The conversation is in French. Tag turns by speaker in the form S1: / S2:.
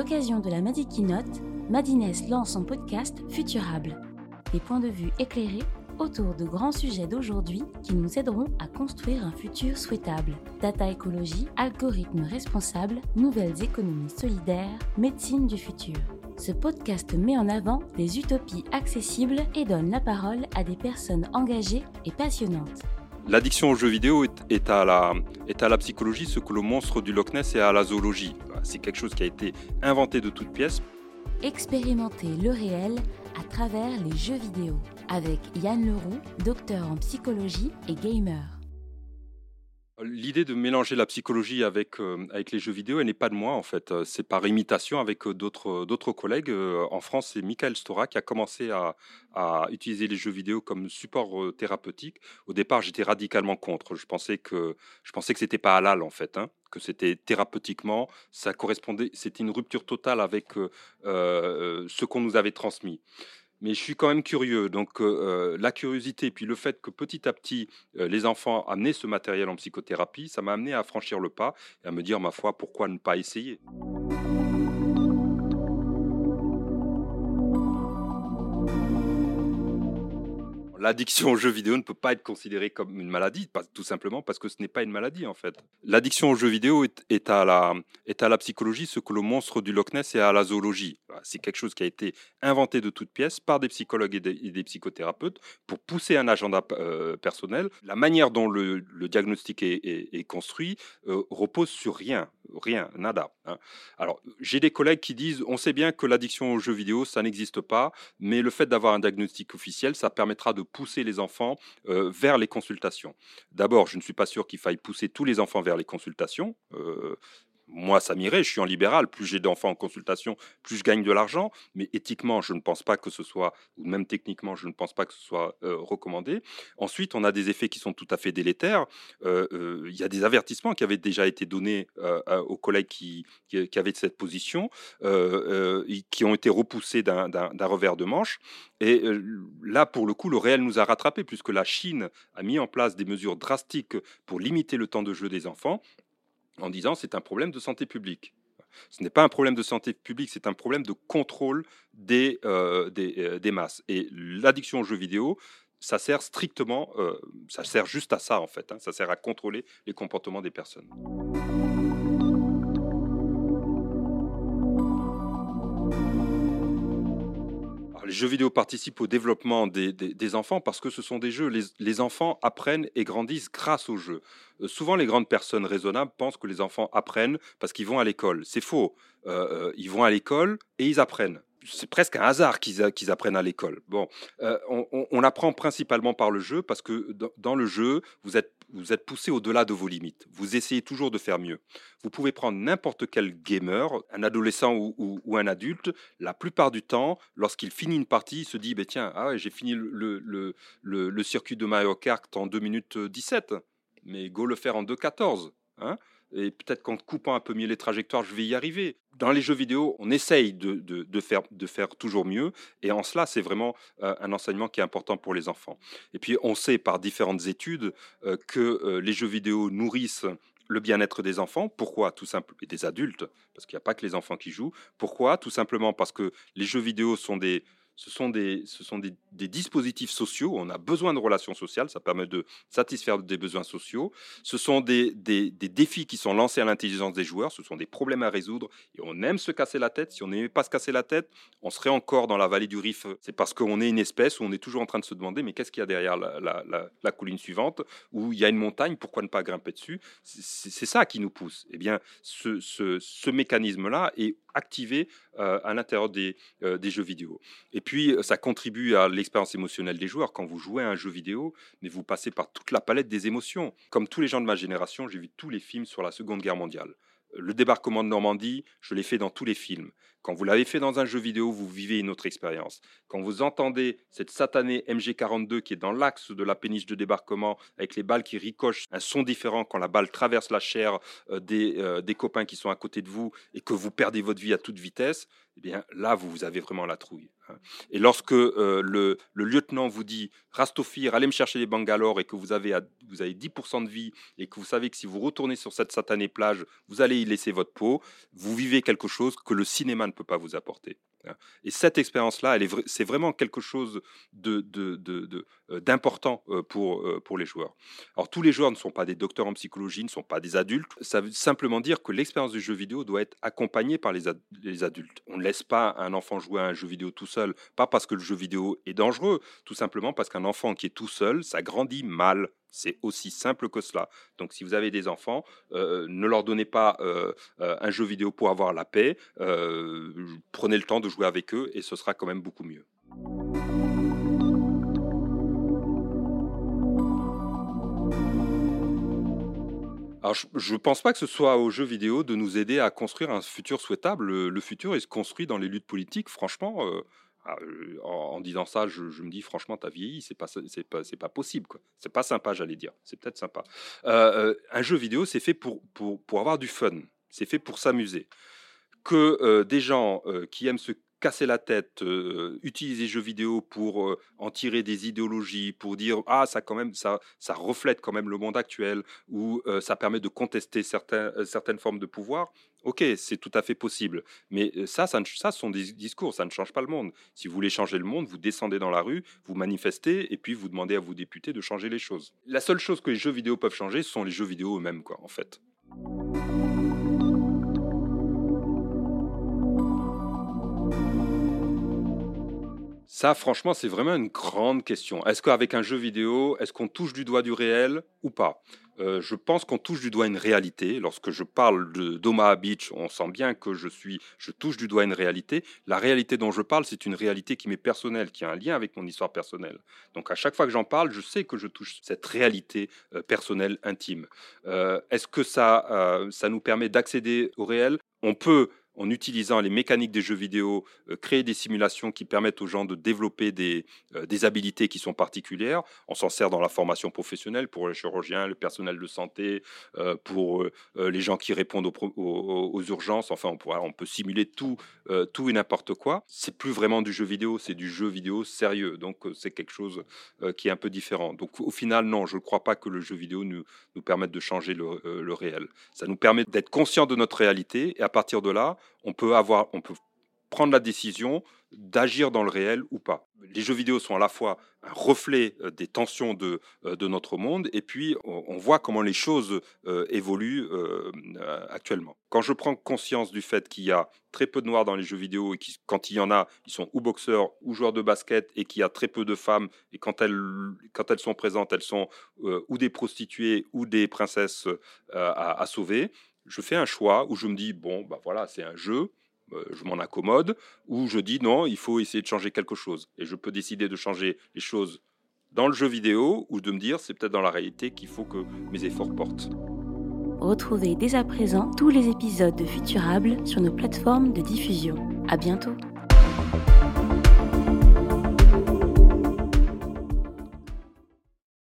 S1: l'occasion de la Madi Keynote, Madines lance son podcast Futurable. Des points de vue éclairés autour de grands sujets d'aujourd'hui qui nous aideront à construire un futur souhaitable. Data écologie, algorithmes responsables, nouvelles économies solidaires, médecine du futur. Ce podcast met en avant des utopies accessibles et donne la parole à des personnes engagées et passionnantes.
S2: L'addiction aux jeux vidéo est, à la, à la psychologie ce que le monstre du Loch Ness est à la zoologie. C'est quelque chose qui a été inventé de toutes pièces.
S1: Expérimenter le réel à travers les jeux vidéo avec Yann Leroux, docteur en psychologie et gamer.
S2: L'idée de mélanger la psychologie avec, euh, avec les jeux vidéo, elle n'est pas de moi en fait. Euh, c'est par imitation avec euh, d'autres, collègues. En France, c'est Michael Stora qui a commencé à, à utiliser les jeux vidéo comme support thérapeutique. Au départ, j'étais radicalement contre. Je pensais que je pensais que c'était pas halal en fait, hein, que c'était thérapeutiquement, ça correspondait, c'était une rupture totale avec ce qu'on nous avait transmis mais je suis quand même curieux. Donc euh, la curiosité, puis le fait que petit à petit, euh, les enfants amenaient ce matériel en psychothérapie, ça m'a amené à franchir le pas et à me dire, ma foi, pourquoi ne pas essayer? L'addiction aux jeux vidéo ne peut pas être considérée comme une maladie, tout simplement parce que ce n'est pas une maladie en fait. L'addiction aux jeux vidéo est, à la, est à la psychologie ce que le monstre du Loch Ness est à la zoologie. C'est quelque chose qui a été inventé de toutes pièces par des psychologues et des, psychothérapeutes pour pousser un agenda euh, personnel. La manière dont le, diagnostic est, construit euh, repose sur rien, rien, nada. Hein. Alors j'ai des collègues qui disent on sait bien que l'addiction aux jeux vidéo ça n'existe pas, mais le fait d'avoir un diagnostic officiel ça permettra de pousser les enfants euh, vers les consultations. D'abord, je ne suis pas sûr qu'il faille pousser tous les enfants vers les consultations. Moi, ça m'irait, je suis en libéral, plus j'ai d'enfants en consultation, plus je gagne de l'argent, mais éthiquement, je ne pense pas que ce soit, ou même techniquement, je ne pense pas que ce soit euh, recommandé. Ensuite, on a des effets qui sont tout à fait délétères. Euh, euh, il y a des avertissements qui avaient déjà été donnés aux collègues qui, qui, avaient cette position, qui ont été repoussés d'un revers de manche. Et là, pour le coup, le réel nous a rattrapés, puisque la Chine a mis en place des mesures drastiques pour limiter le temps de jeu des enfants en disant c'est un problème de santé publique. Ce n'est pas un problème de santé publique, c'est un problème de contrôle des, euh, euh, des, masses. Et l'addiction aux jeux vidéo, ça sert strictement, euh, ça sert juste à ça en fait, hein. ça sert à contrôler les comportements des personnes. Jeux vidéo participent au développement des, enfants parce que ce sont des jeux. Les, enfants apprennent et grandissent grâce aux jeux. Euh, souvent, les grandes personnes raisonnables pensent que les enfants apprennent parce qu'ils vont à l'école. C'est faux. Euh, euh, ils vont à l'école et ils apprennent c'est presque un hasard qu'ils apprennent à l'école. Bon, on, apprend principalement par le jeu parce que dans, le jeu, vous êtes, vous êtes poussé au-delà de vos limites. Vous essayez toujours de faire mieux. Vous pouvez prendre n'importe quel gamer, un adolescent ou, un adulte, la plupart du temps, lorsqu'il finit une partie, il se dit, bah, tiens, ah j'ai fini le, circuit de Mario Kart en 2 minutes 17, mais go le faire en 2.14. Hein et peut-être qu'en coupant un peu mieux les trajectoires, je vais y arriver. Dans les jeux vidéo, on essaye de, de, faire, de faire toujours mieux, et en cela, c'est vraiment euh, un enseignement qui est important pour les enfants. Et puis, on sait par différentes études euh, que euh, les jeux vidéo nourrissent le bien-être des enfants. Pourquoi? Tout simplement et des adultes, parce qu'il n'y a pas que les enfants qui jouent. Pourquoi? Tout simplement parce que les jeux vidéo sont des ce sont, des, ce sont des, dispositifs sociaux. On a besoin de relations sociales. Ça permet de satisfaire des besoins sociaux. Ce sont des, des, défis qui sont lancés à l'intelligence des joueurs. Ce sont des problèmes à résoudre. Et on aime se casser la tête. Si on n'aimait pas se casser la tête, on serait encore dans la vallée du Rif. C'est parce qu'on est une espèce où on est toujours en train de se demander mais qu'est-ce qu'il y a derrière la, la, colline suivante Où il y a une montagne, pourquoi ne pas grimper dessus? C'est ça qui nous pousse. Eh bien, ce, ce, ce mécanisme-là est activé euh, à l'intérieur des, euh, des, jeux vidéo. Et puis, ça contribue à l'expérience émotionnelle des joueurs. Quand vous jouez à un jeu vidéo, mais vous passez par toute la palette des émotions. Comme tous les gens de ma génération, j'ai vu tous les films sur la Seconde Guerre mondiale. Le débarquement de Normandie, je l'ai fait dans tous les films. Quand vous l'avez fait dans un jeu vidéo, vous vivez une autre expérience. Quand vous entendez cette satanée MG42 qui est dans l'axe de la péniche de débarquement, avec les balles qui ricochent, un son différent quand la balle traverse la chair euh, des, euh, des copains qui sont à côté de vous et que vous perdez votre vie à toute vitesse, eh bien là, vous avez vraiment la trouille. Hein. Et lorsque euh, le, lieutenant vous dit Rastofir, allez me chercher les Bangalore et que vous avez, vous avez 10% de vie et que vous savez que si vous retournez sur cette satanée plage, vous allez y laisser votre peau, vous vivez quelque chose que le cinéma ne peut pas vous apporter. Hein. Et cette expérience-là, c'est vraiment quelque chose d'important de, de, euh, pour, euh, pour les joueurs. Alors, tous les joueurs ne sont pas des docteurs en psychologie, ne sont pas des adultes. Ça veut simplement dire que l'expérience du jeu vidéo doit être accompagnée par les adultes. On ne laisse pas un enfant jouer à un jeu vidéo tout seul, pas parce que le jeu vidéo est dangereux, tout simplement parce qu'un enfant qui est tout seul, ça grandit mal. C'est aussi simple que cela. Donc si vous avez des enfants, euh, ne leur donnez pas euh, euh, un jeu vidéo pour avoir la paix. prenez le temps de jouer avec eux et ce sera quand même beaucoup mieux. Alors, je ne pense pas que ce soit aux jeux vidéo de nous aider à construire un futur souhaitable. Le, futur, il se construit dans les luttes politiques. Franchement, en, disant ça, je, me dis franchement, t'as vieilli, c'est pas, c'est pas, c'est pas possible, quoi. C'est pas sympa, j'allais dire. C'est peut-être sympa. un jeu vidéo, c'est fait pour, pour, pour avoir du fun. C'est fait pour s'amuser. Que des gens qui aiment se casser la tête, utiliser les jeux vidéo pour en tirer des idéologies, pour dire ah ça quand même ça ça reflète quand même le monde actuel ou ça permet de contester certaines formes de pouvoir. Ok, c'est tout à fait possible, mais ça, ça, ça sont des discours, ça ne change pas le monde. Si vous voulez changer le monde, vous descendez dans la rue, vous manifestez et puis vous demandez à vos députés de changer les choses. La seule chose que les jeux vidéo peuvent changer, ce sont les jeux vidéo eux-mêmes, quoi, en fait. Ça, franchement, c'est vraiment une grande question. Est-ce qu'avec un jeu vidéo, est-ce qu'on touche du doigt du réel ou pas? Euh, je pense qu'on touche du doigt une réalité. Lorsque je parle de d'Omaha Beach, on sent bien que je suis, je touche du doigt une réalité. La réalité dont je parle, c'est une réalité qui m'est personnelle, qui a un lien avec mon histoire personnelle. Donc à chaque fois que j'en parle, je sais que je touche cette réalité euh, personnelle intime. Euh, est-ce que ça, ça nous permet d'accéder au réel? On peut en utilisant les mécaniques des jeux vidéo, euh, créer des simulations qui permettent aux gens de développer des, euh, habilités qui sont particulières. On s'en sert dans la formation professionnelle pour les chirurgiens, le personnel de santé, euh, pour les gens qui répondent aux, urgences. Enfin, on, peut simuler tout, tout et n'importe quoi. C'est plus vraiment du jeu vidéo, c'est du jeu vidéo sérieux. Donc, c'est quelque chose qui est un peu différent. Donc, au final, non, je ne crois pas que le jeu vidéo nous, nous permette de changer le, le réel. Ça nous permet d'être conscient de notre réalité et à partir de là, on peut avoir, on peut prendre la décision d'agir dans le réel ou pas. Les jeux vidéo sont à la fois un reflet euh, des tensions de, euh, de notre monde et puis on, voit comment les choses euh, évoluent actuellement. Quand je prends conscience du fait qu'il y a très peu de noirs dans les jeux vidéo et qui, quand il y en a, ils sont ou boxeurs ou joueurs de basket et qu'il y a très peu de femmes et quand elles, quand elles sont présentes, elles sont ou des prostituées ou des princesses à, à sauver, je fais un choix où je me dis, bon, bah voilà, c'est un jeu, euh, je m'en accommode, ou je dis, non, il faut essayer de changer quelque chose. Et je peux décider de changer les choses dans le jeu vidéo ou de me dire, c'est peut-être dans la réalité qu'il faut que mes efforts portent.
S1: Retrouvez dès à présent tous les épisodes de Futurable sur nos plateformes de diffusion. À bientôt!